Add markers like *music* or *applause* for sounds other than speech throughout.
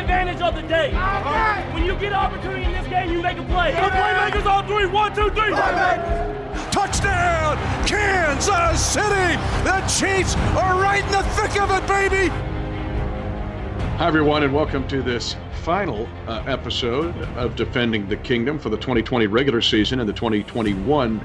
advantage of the day. When you get an opportunity in this game, you make a play. The playmakers on three. One, two, three. Touchdown, Kansas City! The Chiefs are right in the thick of it, baby! Hi, everyone, and welcome to this final uh, episode of Defending the Kingdom for the 2020 regular season and the 2021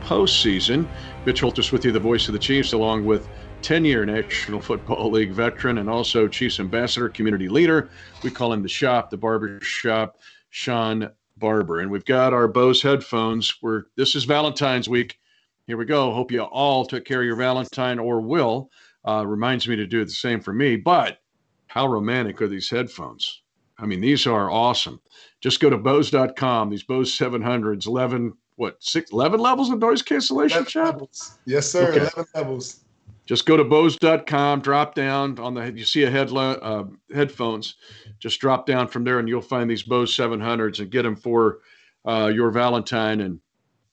postseason. Mitch Holthus with you, the voice of the Chiefs, along with 10 year National Football League veteran and also Chiefs ambassador, community leader. We call him the shop, the barber shop, Shawn Barber. And we've got our Bose headphones. Where this is Valentine's week. Here we go. Hope you all took care of your Valentine or will. Uh, reminds me to do the same for me. But how romantic are these headphones? I mean, these are awesome. Just go to Bose.com. These Bose 700s, 11, what, six, 11 levels of noise cancellation, 11 levels. Yes, sir. Okay. 11 levels. Just go to Bose.com, drop down on the, you see a headline, uh, headphones. Just drop down from there and you'll find these Bose 700s and get them for uh, your Valentine and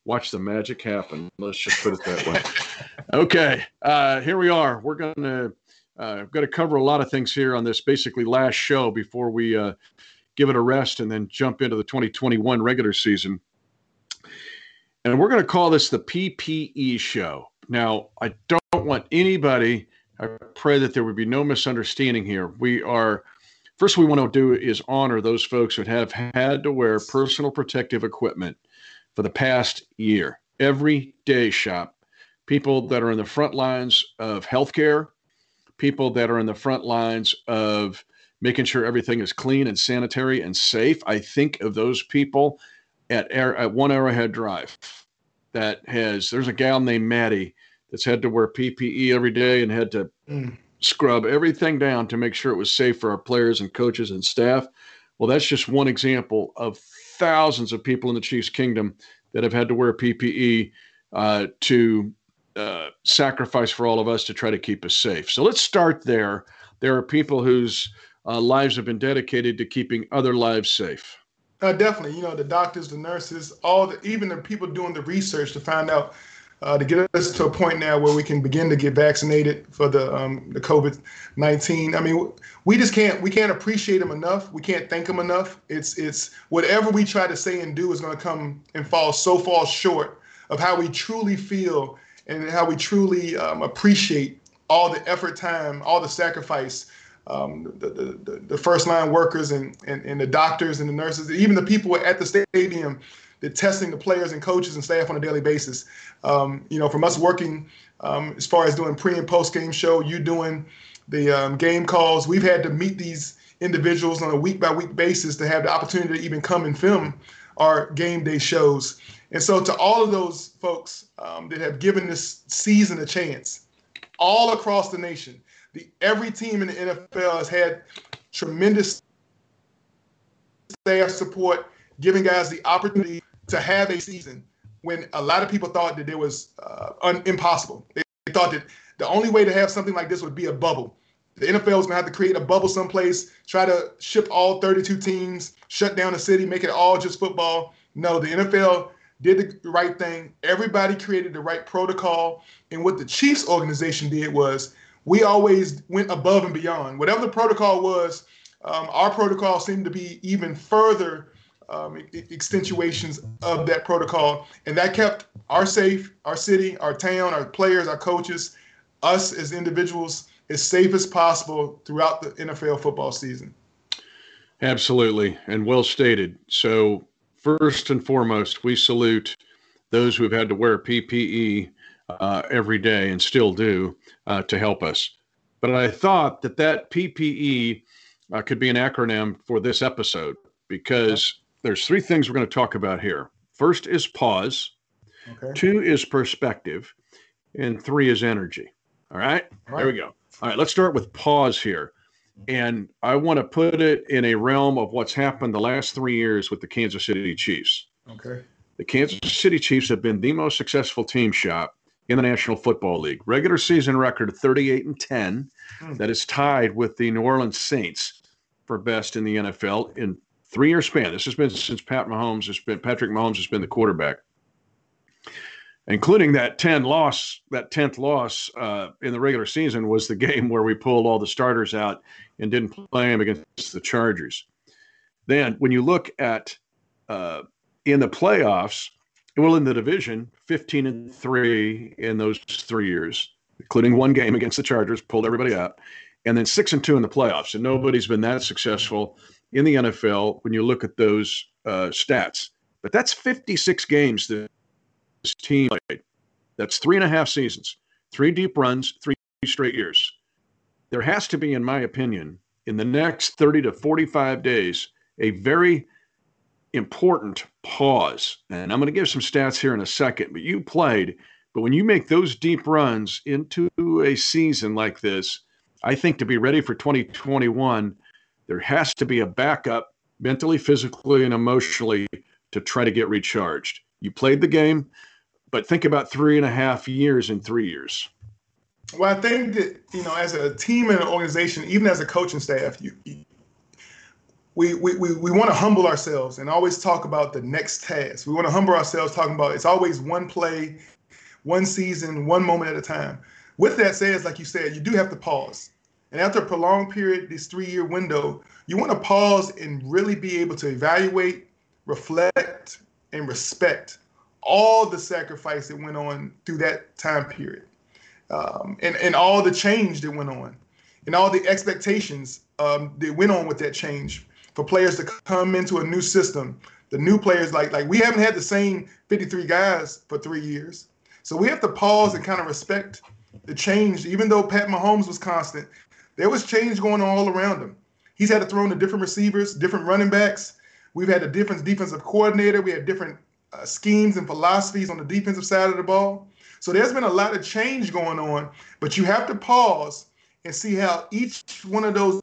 watch the magic happen. Let's just put it that way. *laughs* okay. Uh, here we are. We're going to, uh, I've got to cover a lot of things here on this basically last show before we uh, give it a rest and then jump into the 2021 regular season. And we're going to call this the PPE show. Now, I don't want anybody, I pray that there would be no misunderstanding here. We are, first, we want to do is honor those folks that have had to wear personal protective equipment for the past year. Every day shop, people that are in the front lines of healthcare, people that are in the front lines of making sure everything is clean and sanitary and safe. I think of those people at, at One Arrowhead Drive that has, there's a gal named Maddie that's had to wear PPE every day and had to mm. scrub everything down to make sure it was safe for our players and coaches and staff. Well, that's just one example of thousands of people in the Chiefs Kingdom that have had to wear PPE uh, to uh, sacrifice for all of us to try to keep us safe. So let's start there. There are people whose uh, lives have been dedicated to keeping other lives safe. Uh, definitely, you know the doctors, the nurses, all the even the people doing the research to find out uh, to get us to a point now where we can begin to get vaccinated for the um, the COVID nineteen. I mean, we just can't we can't appreciate them enough. We can't thank them enough. It's it's whatever we try to say and do is going to come and fall so far short of how we truly feel and how we truly um, appreciate all the effort, time, all the sacrifice, um, the, the, the, first line workers and, and, and the doctors and the nurses, even the people at the stadium testing the players and coaches and staff on a daily basis. Um, you know, from us working um, as far as doing pre and post game show, you doing the um, game calls, we've had to meet these individuals on a week by week basis to have the opportunity to even come and film our game day shows. And so, to all of those folks um, that have given this season a chance, all across the nation, the every team in the NFL has had tremendous staff support, giving guys the opportunity to have a season when a lot of people thought that it was uh, un- impossible. They, they thought that the only way to have something like this would be a bubble. The NFL was going to have to create a bubble someplace, try to ship all 32 teams, shut down the city, make it all just football. No, the NFL did the right thing. Everybody created the right protocol. And what the Chiefs organization did was we always went above and beyond. Whatever the protocol was, um, our protocol seemed to be even further um, extenuations of that protocol. And that kept our safe, our city, our town, our players, our coaches, us as individuals as safe as possible throughout the NFL football season. Absolutely. And well stated. So, first and foremost, we salute those who have had to wear PPE uh, every day and still do uh, to help us. But I thought that that PPE uh, could be an acronym for this episode because there's three things we're going to talk about here. First is pause, okay. two is perspective, and three is energy. All right? All right. There we go. All right, let's start with pause here. And I want to put it in a realm of what's happened the last three years with the Kansas City Chiefs. Okay. The Kansas City Chiefs have been the most successful team shop in the National Football League. Regular season record of 38 and 10. Mm. That is tied with the New Orleans Saints for best in the NFL in three year span. This has been since Pat Mahomes has been Patrick Mahomes has been the quarterback. including that 10 loss, that 10th loss uh, in the regular season was the *laughs* game where we pulled all the starters out and didn't play them against the Chargers. Then, when you look at uh, in the playoffs, well, in the division, 15 and three in those three years, including one game against the Chargers, pulled everybody out, and then six and two in the playoffs. And nobody's been that successful in the NFL when you look at those uh, stats. But that's 56 games that this team played. That's three and a half seasons, three deep runs, three straight years. There has to be, in my opinion, in the next 30 to 45 days, a very important pause. And I'm going to give some stats here in a second, but you played. But when you make those deep runs into a season like this, I think to be ready for 2021, there has to be a backup mentally, physically, and emotionally to try to get recharged. You played the game, but think about three and a half years in three years. Well, I think that you know, as a team and an organization, even as a coaching staff, you, we, we, we, we want to humble ourselves and always talk about the next task. We want to humble ourselves talking about it's always one play, one season, one moment at a time. With that said, like you said, you do have to pause. And after a prolonged period, this three year window, you want to pause and really be able to evaluate, reflect, and respect all the sacrifice that went on through that time period um, and, and all the change that went on and all the expectations um, that went on with that change for players to come into a new system. The new players, like like we haven't had the same 53 guys for three years, so we have to pause and kind of respect the change. Even though Pat Mahomes was constant, there was change going on all around him. He's had to throw to different receivers, different running backs. We've had a different defensive coordinator. We had different uh, schemes and philosophies on the defensive side of the ball. So there's been a lot of change going on, but you have to pause and see how each one of those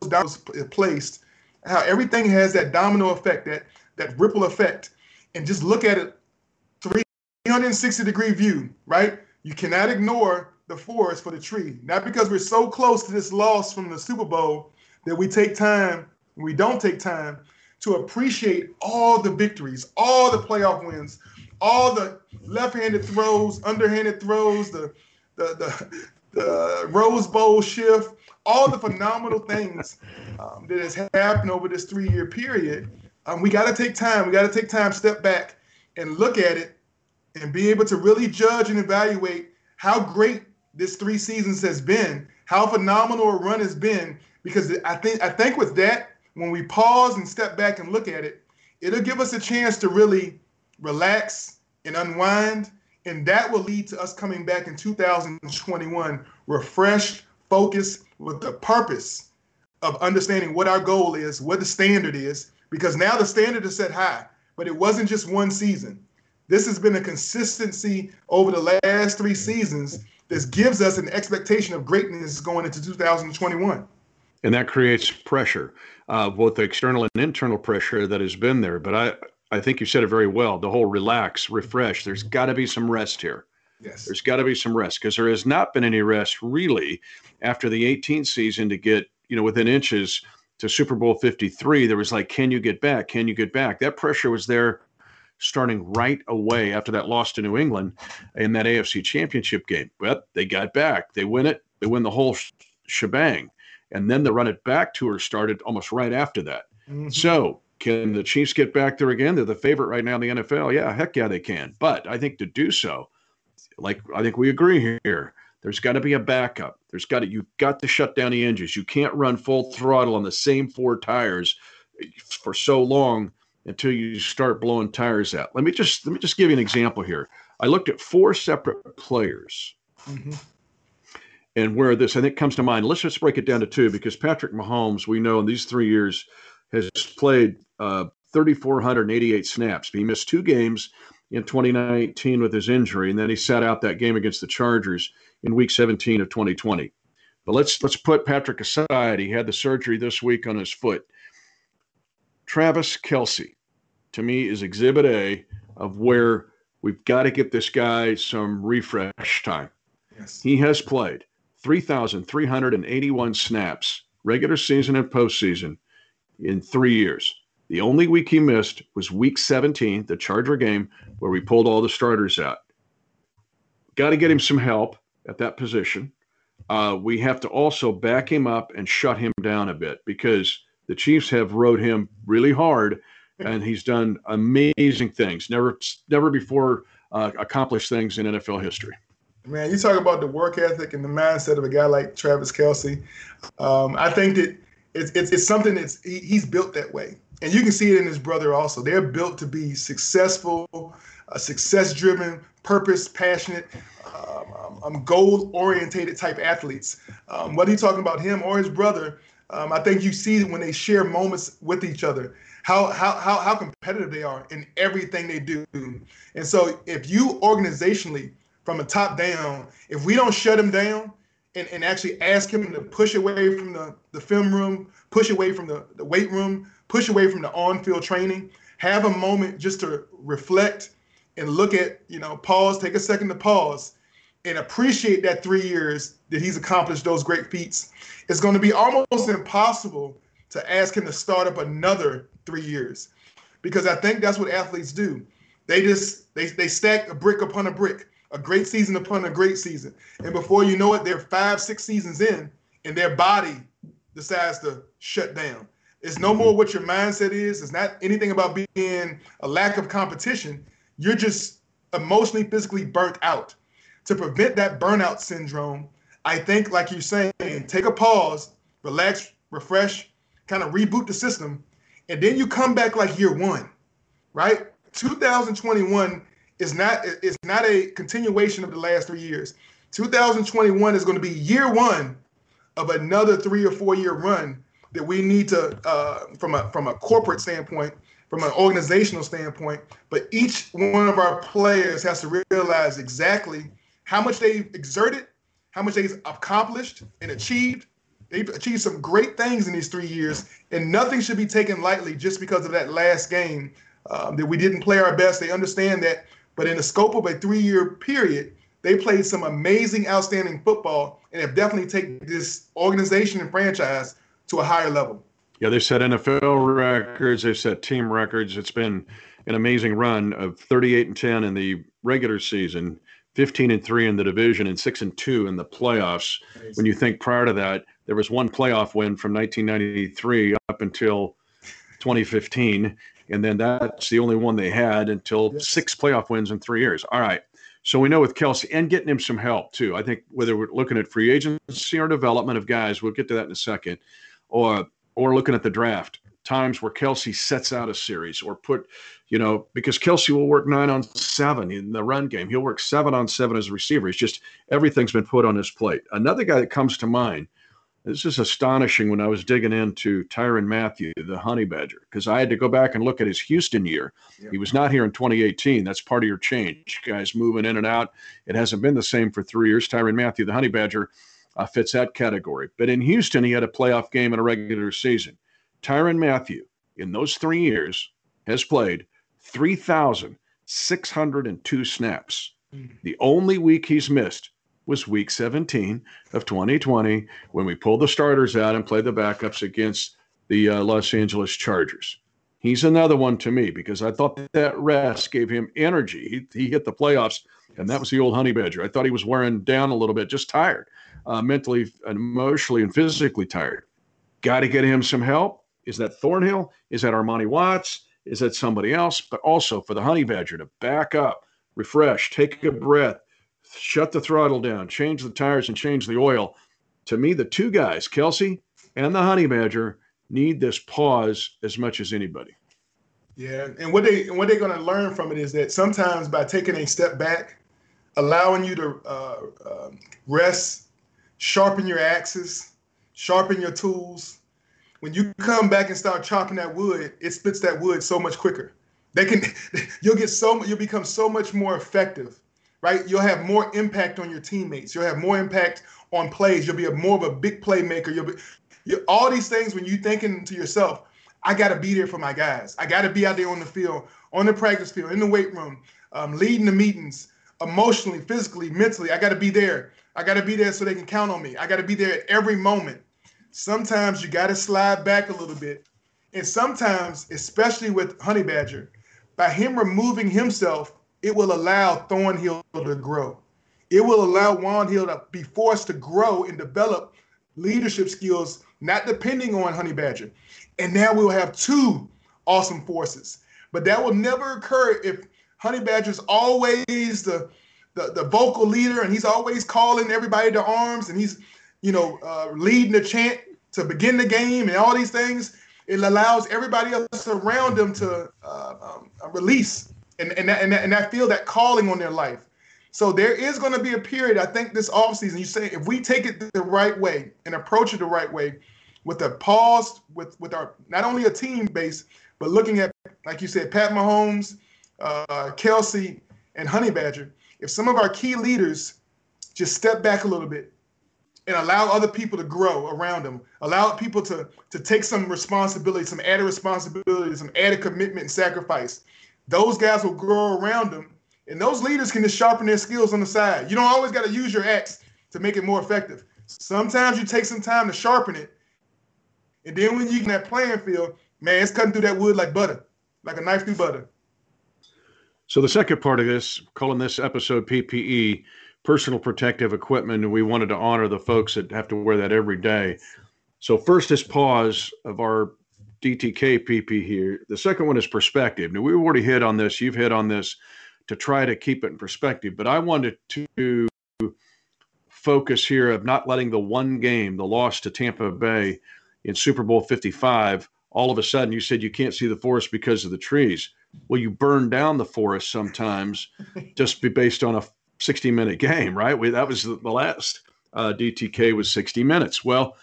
was placed how everything has that domino effect, that that ripple effect, and just look at it 360 degree view, right? You cannot ignore the forest for the tree. Not because we're so close to this loss from the Super Bowl that we take time, we don't take time to appreciate all the victories, all the playoff wins, all the left-handed throws, underhanded throws, the the the, the Rose Bowl shift, all the phenomenal things um, that has happened over this three year period, um, we got to take time. We got to take time, step back, and look at it, and be able to really judge and evaluate how great this three seasons has been, how phenomenal a run has been. Because I think I think with that, when we pause and step back and look at it, it'll give us a chance to really relax and unwind, and that will lead to us coming back in 2021 refreshed, focused, with the purpose of understanding what our goal is, what the standard is, because now the standard is set high, but it wasn't just one season. This has been a consistency over the last three seasons that gives us an expectation of greatness going into 2021. And that creates pressure, uh, both the external and internal pressure that has been there. But I, I think you said it very well. The whole relax, refresh. There's got to be some rest here. Yes. There's got to be some rest because there has not been any rest really after the 18th season to get, you know, within inches to Super Bowl 53. There was like, can you get back? Can you get back? That pressure was there starting right away after that loss to New England in that AFC championship game. But they got back. They win it. They win the whole sh- shebang. And then the run it back tour started almost right after that. Mm-hmm. So can the Chiefs get back there again? They're the favorite right now in the NFL. Yeah, heck yeah, they can. But I think to do so, like I think we agree here. There's got to be a backup. There's got to you've got to shut down the engines. You can't run full throttle on the same four tires for so long until you start blowing tires out. Let me just let me just give you an example here. I looked at four separate players. Mm-hmm. And where this I think comes to mind, let's just break it down to two because Patrick Mahomes, we know in these three years, has played uh, 3,488 snaps. He missed two games in 2019 with his injury, and then he sat out that game against the Chargers in Week 17 of 2020. But let's let's put Patrick aside. He had the surgery this week on his foot. Travis Kelce, to me, is Exhibit A of where we've got to get this guy some refresh time. Yes. He has played 3,381 snaps, regular season and postseason, in three years. The only week he missed was week 17, the Charger game, where we pulled all the starters out. got to get him some help at that position. Uh, we have to also back him up and shut him down a bit because the Chiefs have rode him really hard, and he's done amazing things. Never, never before uh, accomplished things in NFL history. Man, you talk about the work ethic and the mindset of a guy like Travis Kelce. Um, I think that it's, it's, it's something that's he, he's built that way, and you can see it in his brother also. They're built to be successful, uh, success-driven, purpose, passionate, um, um, goal-orientated type athletes. Um, whether you're talking about him or his brother, um, I think you see when they share moments with each other how, how how how competitive they are in everything they do. And so, if you organizationally, from the top down, if we don't shut him down and, and actually ask him to push away from the, the film room, push away from the, the weight room, push away from the on-field training, have a moment just to reflect and look at, you know, pause, take a second to pause and appreciate that three years that he's accomplished those great feats. It's going to be almost impossible to ask him to start up another three years because I think that's what athletes do. They just they they stack a brick upon a brick, a great season upon a great season, and before you know it, they're five six seasons in, and their body decides to shut down. It's no more what your mindset is. It's not anything about being a lack of competition. You're just emotionally, physically burnt out. To prevent that burnout syndrome, I think, like you're saying, take a pause, relax, refresh, kind of reboot the system, and then you come back like year one, right? 2021 is not is not a continuation of the last three years. 2021 is going to be year one of another three or four year run that we need to, uh, from a from a corporate standpoint, from an organizational standpoint. But each one of our players has to realize exactly how much they've exerted, how much they've accomplished and achieved, They've achieved some great things in these three years, and nothing should be taken lightly just because of that last game um, that we didn't play our best. They understand that, but in the scope of a three-year period, they played some amazing, outstanding football, and have definitely taken this organization and franchise to a higher level. Yeah, they set NFL records. They set team records. It's been an amazing run of 38 and 10 in the regular season, 15 and 3 in the division, and 6 and 2 in the playoffs. When you think prior to that, there was one playoff win from 1993 up until 2015, and then that's the only one they had until yes. six playoff wins in three years. All right. So we know with Kelce and getting him some help too. I think whether we're looking at free agency or development of guys, we'll get to that in a second, or or looking at the draft times where Kelce sets out a series or put, you know, because Kelce will work nine on seven in the run game. He'll work seven on seven as a receiver. It's just everything's been put on his plate. Another guy that comes to mind this is astonishing when I was digging into Tyrann Mathieu, the honey badger, because I had to go back and look at his Houston year. Yep. He was not here in 2018. That's part of your change. Guys moving in and out. It hasn't been the same for three years. Tyrann Mathieu, the honey badger, uh, fits that category. But in Houston, he had a playoff game in a regular season. Tyrann Mathieu, in those three years, has played 3,602 snaps. Mm-hmm. The only week he's missed was week 17 of 2020 when we pulled the starters out and played the backups against the uh, Los Angeles Chargers. He's another one to me because I thought that rest gave him energy. He, he hit the playoffs, and that was the old honey badger. I thought he was wearing down a little bit, just tired, uh, mentally, and emotionally, and physically tired. Got to get him some help. Is that Thornhill? Is that Armani Watts? Is that somebody else? But also for the honey badger to back up, refresh, take a breath, shut the throttle down, change the tires, and change the oil. To me, the two guys, Kelce and the Honey Badger, need this pause as much as anybody. Yeah, and what they and what they're going to learn from it is that sometimes by taking a step back, allowing you to uh, uh, rest, sharpen your axes, sharpen your tools. When you come back and start chopping that wood, it splits that wood so much quicker. They can, *laughs* you'll get so you'll become so much more effective right? You'll have more impact on your teammates. You'll have more impact on plays. You'll be a, more of a big playmaker. You'll be you, all these things when you're thinking to yourself, I got to be there for my guys. I got to be out there on the field, on the practice field, in the weight room, um, leading the meetings, emotionally, physically, mentally. I got to be there. I got to be there so they can count on me. I got to be there at every moment. Sometimes you got to slide back a little bit. And sometimes, especially with Honey Badger, by him removing himself it will allow Thornhill to grow. it will allow Wan'Dale to be forced to grow and develop leadership skills, not depending on Honey Badger. And now we'll have two awesome forces. But that will never occur if Honey Badger's always the, the, the vocal leader and he's always calling everybody to arms and he's, you know, uh, leading the chant to begin the game and all these things. It allows everybody else around them to uh, um, release and, and, and, and I feel that calling on their life. So there is going to be a period, I think, this offseason. You say if we take it the right way and approach it the right way, with a pause, with with our not only a team base, but looking at, like you said, Pat Mahomes, uh, Kelce, and Honey Badger. If some of our key leaders just step back a little bit and allow other people to grow around them, allow people to to take some responsibility, some added responsibility, some added commitment and sacrifice, those guys will grow around them and those leaders can just sharpen their skills on the side. You don't always got to use your axe to make it more effective. Sometimes you take some time to sharpen it. And then when you get that playing field, man, it's cutting through that wood like butter, like a knife through butter. So the second part of this, calling this episode PPE, personal protective equipment, and we wanted to honor the folks that have to wear that every day. So first is pause of our DTK PP here. The second one is perspective. Now we've already hit on this. You've hit on this to try to keep it in perspective. But I wanted to focus here of not letting the one game, the loss to Tampa Bay in Super Bowl 55, all of a sudden you said you can't see the forest because of the trees. Well, you burn down the forest sometimes *laughs* just be based on a 60 minute game, right? We, that was the, the last uh, DTK was 60 minutes. Well,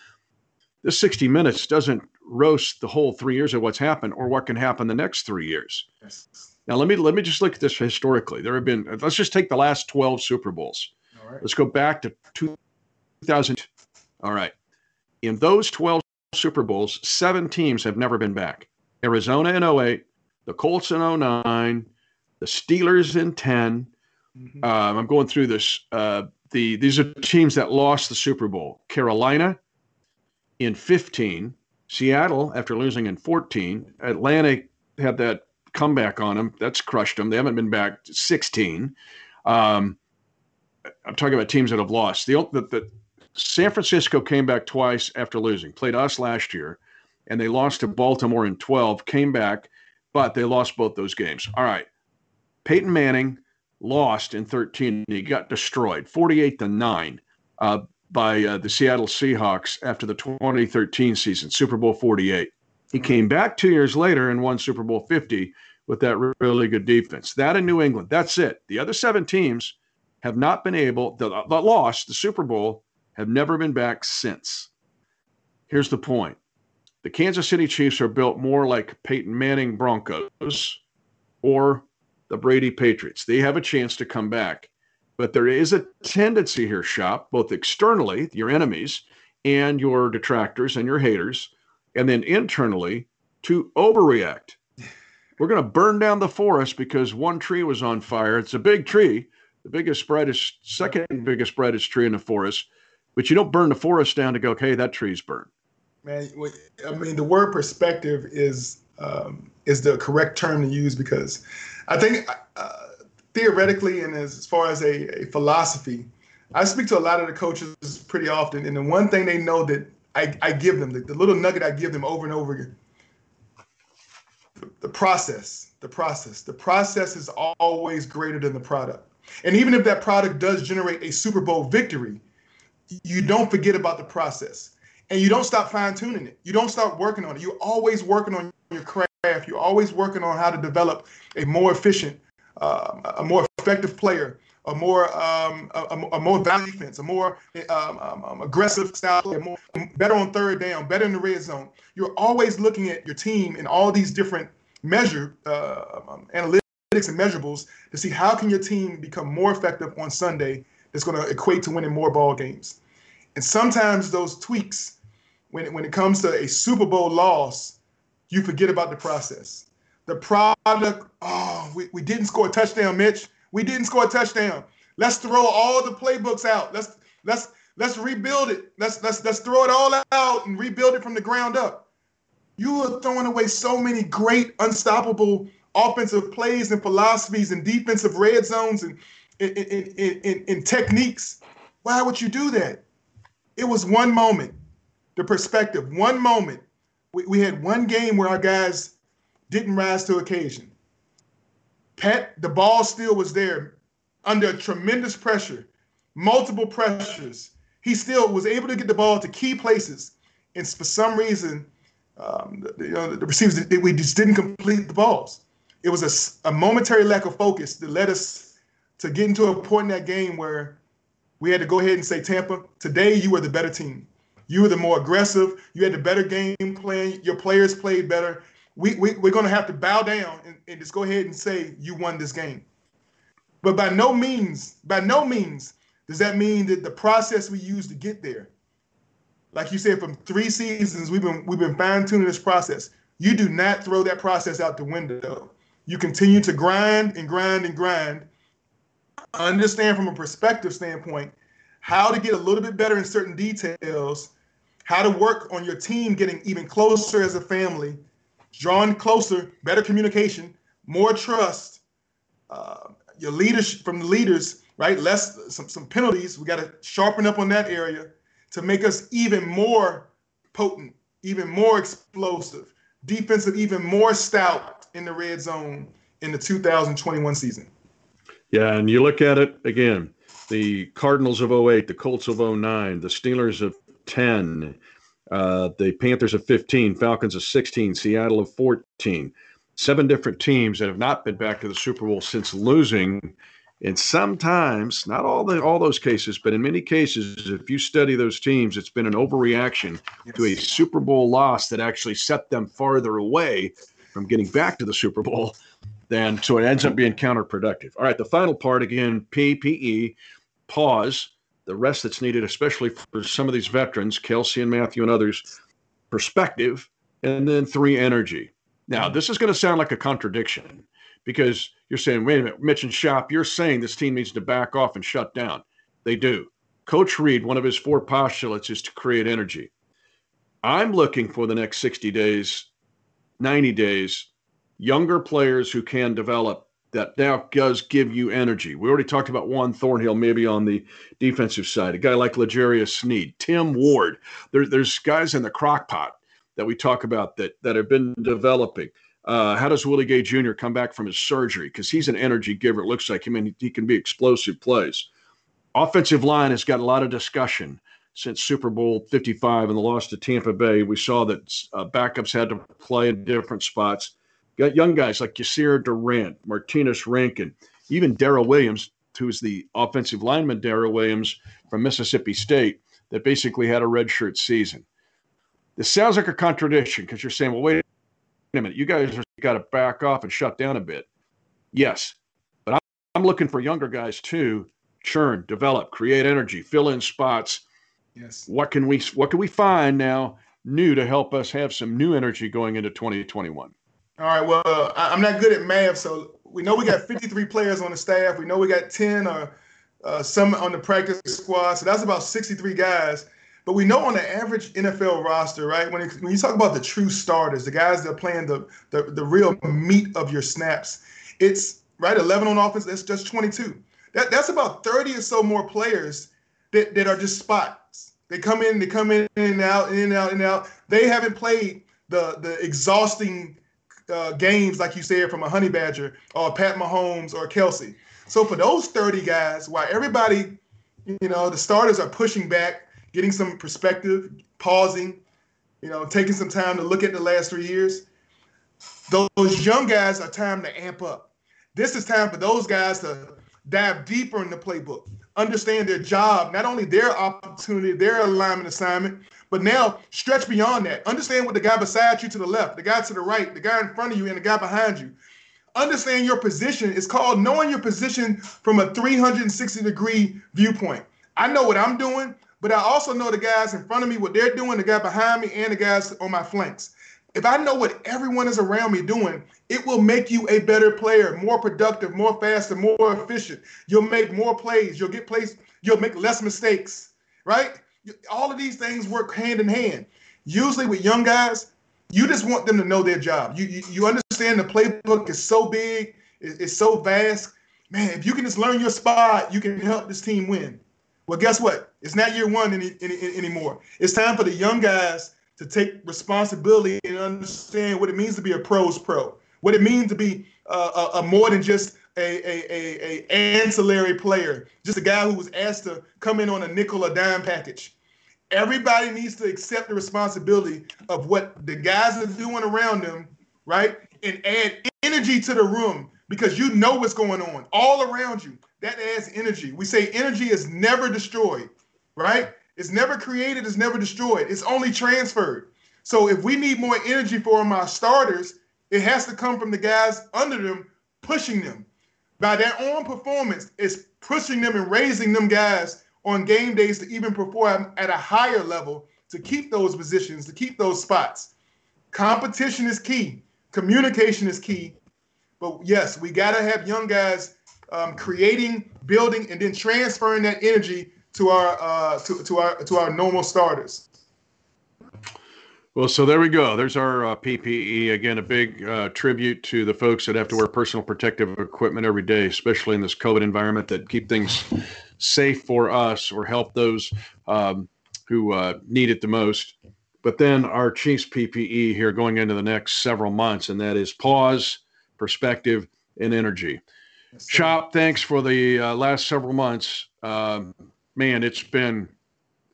this 60 minutes doesn't roast the whole three years of what's happened or what can happen the next three years. Yes. Now let me let me just look at this historically. There have been let's just take the last 12 Super Bowls. All right. Let's go back to 2000. All right. In those 12 Super Bowls, seven teams have never been back. Arizona in 08, the Colts in 09, the Steelers in 10. Mm-hmm. Um, I'm going through this. Uh, the these are teams that lost the Super Bowl. Carolina in 15, Seattle after losing in 14, Atlanta had that comeback on them. That's crushed them. They haven't been back 16. Um, I'm talking about teams that have lost. The, the, the San Francisco came back twice after losing. Played us last year, and they lost to Baltimore in 12. Came back, but they lost both those games. All right, Peyton Manning lost in 13. He got destroyed, 48 to nine, uh, by uh, the Seattle Seahawks after the 2013 season, Super Bowl 48. He came back two years later and won Super Bowl 50 with that really good defense. That in New England. That's it. The other seven teams have not been able, that lost the Super Bowl, have never been back since. Here's the point the Kansas City Chiefs are built more like Peyton Manning Broncos or the Brady Patriots. They have a chance to come back. But there is a tendency here, shop, both externally, your enemies, and your detractors and your haters, and then internally to overreact. We're going to burn down the forest because one tree was on fire. It's a big tree. The biggest brightest, second biggest brightest tree in the forest, but you don't burn the forest down to go, okay, that tree's burned. Man, I mean, the word perspective is um, is the correct term to use because I think uh, theoretically and as, as far as a, a philosophy, I speak to a lot of the coaches pretty often, and the one thing they know that I, I give them, the, the little nugget I give them over and over again. The, the process, the process, the process is always greater than the product. And even if that product does generate a Super Bowl victory, you don't forget about the process and you don't stop fine tuning it. You don't stop working on it. You're always working on your craft. You're always working on how to develop a more efficient, uh, a more effective player, a more um, a, a, more value defense, a more um, um, um, aggressive style play, more better on third down, better in the red zone. You're always looking at your team in all these different measure uh, um, analytics and measurables to see how can your team become more effective on Sunday. That's going to equate to winning more ball games. And sometimes those tweaks, when it, when it comes to a Super Bowl loss, you forget about the process. The product, oh, we, we didn't score a touchdown, Mitch we didn't score a touchdown. Let's throw all the playbooks out. Let's let's let's rebuild it. Let's let's let's throw it all out and rebuild it from the ground up. You are throwing away so many great, unstoppable offensive plays and philosophies and defensive red zones and in, in, in, in techniques, why would you do that? It was one moment, the perspective, one moment. We, we had one game where our guys didn't rise to occasion. Pat, the ball still was there under tremendous pressure, multiple pressures. He still was able to get the ball to key places. And for some reason, um, the, you know, the receivers, we just didn't complete the balls. It was a, a momentary lack of focus that led us to get into a point in that game where we had to go ahead and say, Tampa, today you are the better team. You were the more aggressive. You had the better game plan. Your players played better. We, we, we're going to have to bow down and, and just go ahead and say you won this game. But by no means, by no means does that mean that the process we use to get there, like you said, from three seasons, we've been we've been fine tuning this process. You do not throw that process out the window. You continue to grind and grind and grind. Understand from a perspective standpoint how to get a little bit better in certain details, how to work on your team getting even closer as a family, drawn closer, better communication, more trust. Uh, your leaders from the leaders, right? Less some some penalties. We got to sharpen up on that area to make us even more potent, even more explosive, defensive, even more stout in the red zone in the 2021 season. Yeah, and you look at it again, the Cardinals of 08, the Colts of 09, the Steelers of 10, uh, the Panthers of 15, Falcons of 16, Seattle of 14. Seven different teams that have not been back to the Super Bowl since losing. And sometimes, not all the all those cases, but in many cases, if you study those teams, it's been an overreaction yes. to a Super Bowl loss that actually set them farther away from getting back to the Super Bowl than so it ends up being counterproductive. All right, the final part again, PPE, pause the rest that's needed, especially for some of these veterans, Kelce and Mathieu and others, perspective, and then three, energy. Now, this is going to sound like a contradiction because you're saying, wait a minute, Mitch and Shop, you're saying this team needs to back off and shut down. They do. Coach Reid, one of his four postulates is to create energy. I'm looking for the next 60 days, 90 days, younger players who can develop that now does give you energy. We already talked about Juan Thornhill, maybe on the defensive side, a guy like L'Jarius Sneed, Tim Ward. There, there's guys in the crock pot that we talk about that that have been developing. Uh, how does Willie Gay Jr. come back from his surgery? Because he's an energy giver. It looks like him, and he can be explosive plays. Offensive line has got a lot of discussion since Super Bowl 55 and the loss to Tampa Bay. We saw that uh, backups had to play in different spots. Got young guys like Yasir Durant, Martinas Rankin, even Darryl Williams, who's the offensive lineman, Darryl Williams from Mississippi State, that basically had a redshirt season. This sounds like a contradiction because you're saying, well, wait a minute, you guys got to back off and shut down a bit. Yes, but I'm, I'm looking for younger guys too. Churn, develop, create energy, fill in spots. Yes. What can we What can we find now new to help us have some new energy going into 2021? All right. Well, uh, I'm not good at math, so we know we got 53 players on the staff. We know we got 10 or uh, some on the practice squad, so that's about 63 guys. But we know on the average NFL roster, right? When, it, when you talk about the true starters, the guys that are playing the, the the real meat of your snaps, it's right 11 on offense. That's just 22. That that's about 30 or so more players that, that are just spots. They come in, they come in and out, in and out, and out. They haven't played the the exhausting uh, games, like you said, from a Honey Badger or Pat Mahomes or Kelce. So for those 30 guys, while everybody, you know, the starters are pushing back, getting some perspective, pausing, you know, taking some time to look at the last three years, those young guys are time to amp up. This is time for those guys to dive deeper in the playbook, understand their job, not only their opportunity, their alignment assignment, but now stretch beyond that. Understand what the guy beside you to the left, the guy to the right, the guy in front of you, and the guy behind you. Understand your position. It's called knowing your position from a 360 degree viewpoint. I know what I'm doing, but I also know the guys in front of me, what they're doing, the guy behind me, and the guys on my flanks. If I know what everyone is around me doing, it will make you a better player, more productive, more faster, more efficient. You'll make more plays. You'll get plays. You'll make less mistakes, right? All of these things work hand in hand. Usually with young guys, you just want them to know their job. You you, you understand the playbook is so big, it's so vast. man, if you can just learn your spot, you can help this team win. Well, guess what? It's not year one any, any, anymore. It's time for the young guys to take responsibility and understand what it means to be a pros pro, what it means to be uh, a, a, more than just a, a, a, a ancillary player, just a guy who was asked to come in on a nickel or dime package. Everybody needs to accept the responsibility of what the guys are doing around them, right? And add energy to the room because you know what's going on all around you. That adds energy. We say energy is never destroyed, right? It's never created, it's never destroyed. It's only transferred. So if we need more energy for our starters, it has to come from the guys under them pushing them. By their own performance, it's pushing them and raising them guys on game days to even perform at a higher level to keep those positions, to keep those spots. Competition is key. Communication is key. But yes, we got to have young guys um, creating, building, and then transferring that energy to our uh, to, to our to our normal starters. Well, so there we go. There's our uh, PPE. Again, a big uh, tribute to the folks that have to wear personal protective equipment every day, especially in this COVID environment, that keep things safe for us or help those um, who uh, need it the most. But then our Chiefs PPE here going into the next several months, and that is pause, perspective, and energy. Yes, Shop, thanks for the uh, last several months. Um, man, it's been,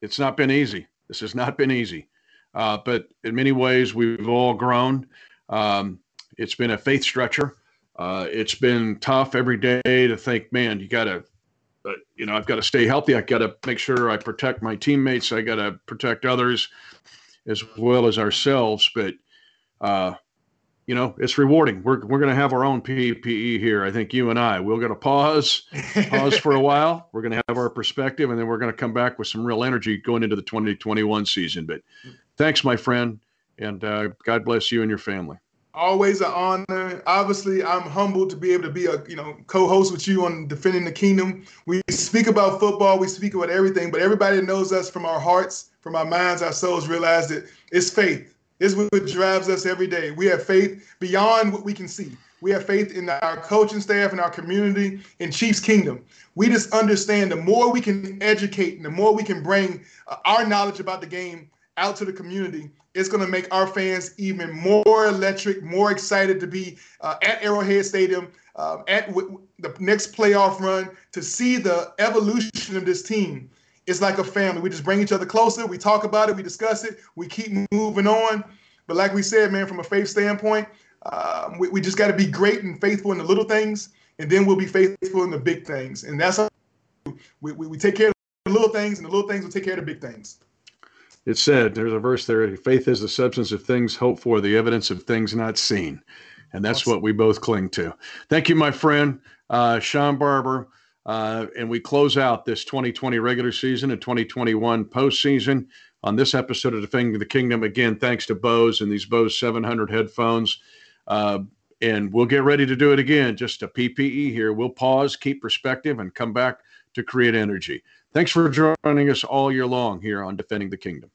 it's not been easy. This has not been easy. Uh, but in many ways, we've all grown. Um, it's been a faith stretcher. Uh, it's been tough every day to think, man, you got to, uh, you know, I've got to stay healthy. I've got to make sure I protect my teammates. I got to protect others as well as ourselves. But uh, you know, it's rewarding. We're we're going to have our own PPE here. I think you and I. We're going to pause, pause for a while. *laughs* We're going to have our perspective, and then we're going to come back with some real energy going into the 2021 season. But thanks, my friend, and uh, God bless you and your family. Always an honor. Obviously, I'm humbled to be able to be a you know co-host with you on defending the kingdom. We speak about football, we speak about everything, but everybody knows us from our hearts, from our minds, our souls. Realize that it's faith is what drives us every day. We have faith beyond what we can see. We have faith in our coaching staff and our community in Chiefs Kingdom. We just understand the more we can educate and the more we can bring uh, our knowledge about the game out to the community, it's going to make our fans even more electric, more excited to be uh, at Arrowhead Stadium uh, at w- the next playoff run to see the evolution of this team it's like a family. We just bring each other closer. We talk about it. We discuss it. We keep moving on. But like we said, man, from a faith standpoint, um, we, we just got to be great and faithful in the little things, and then we'll be faithful in the big things. And that's how we, we, we take care of the little things, and the little things will take care of the big things. It said, there's a verse there faith is the substance of things hoped for, the evidence of things not seen. And that's awesome. what we both cling to. Thank you, my friend, uh, Shawn Barber. Uh, and we close out this 2020 regular season and 2021 postseason on this episode of Defending the Kingdom. Again, thanks to Bose and these Bose 700 headphones. Uh, and we'll get ready to do it again. Just a PPE here. We'll pause, keep perspective, and come back to create energy. Thanks for joining us all year long here on Defending the Kingdom.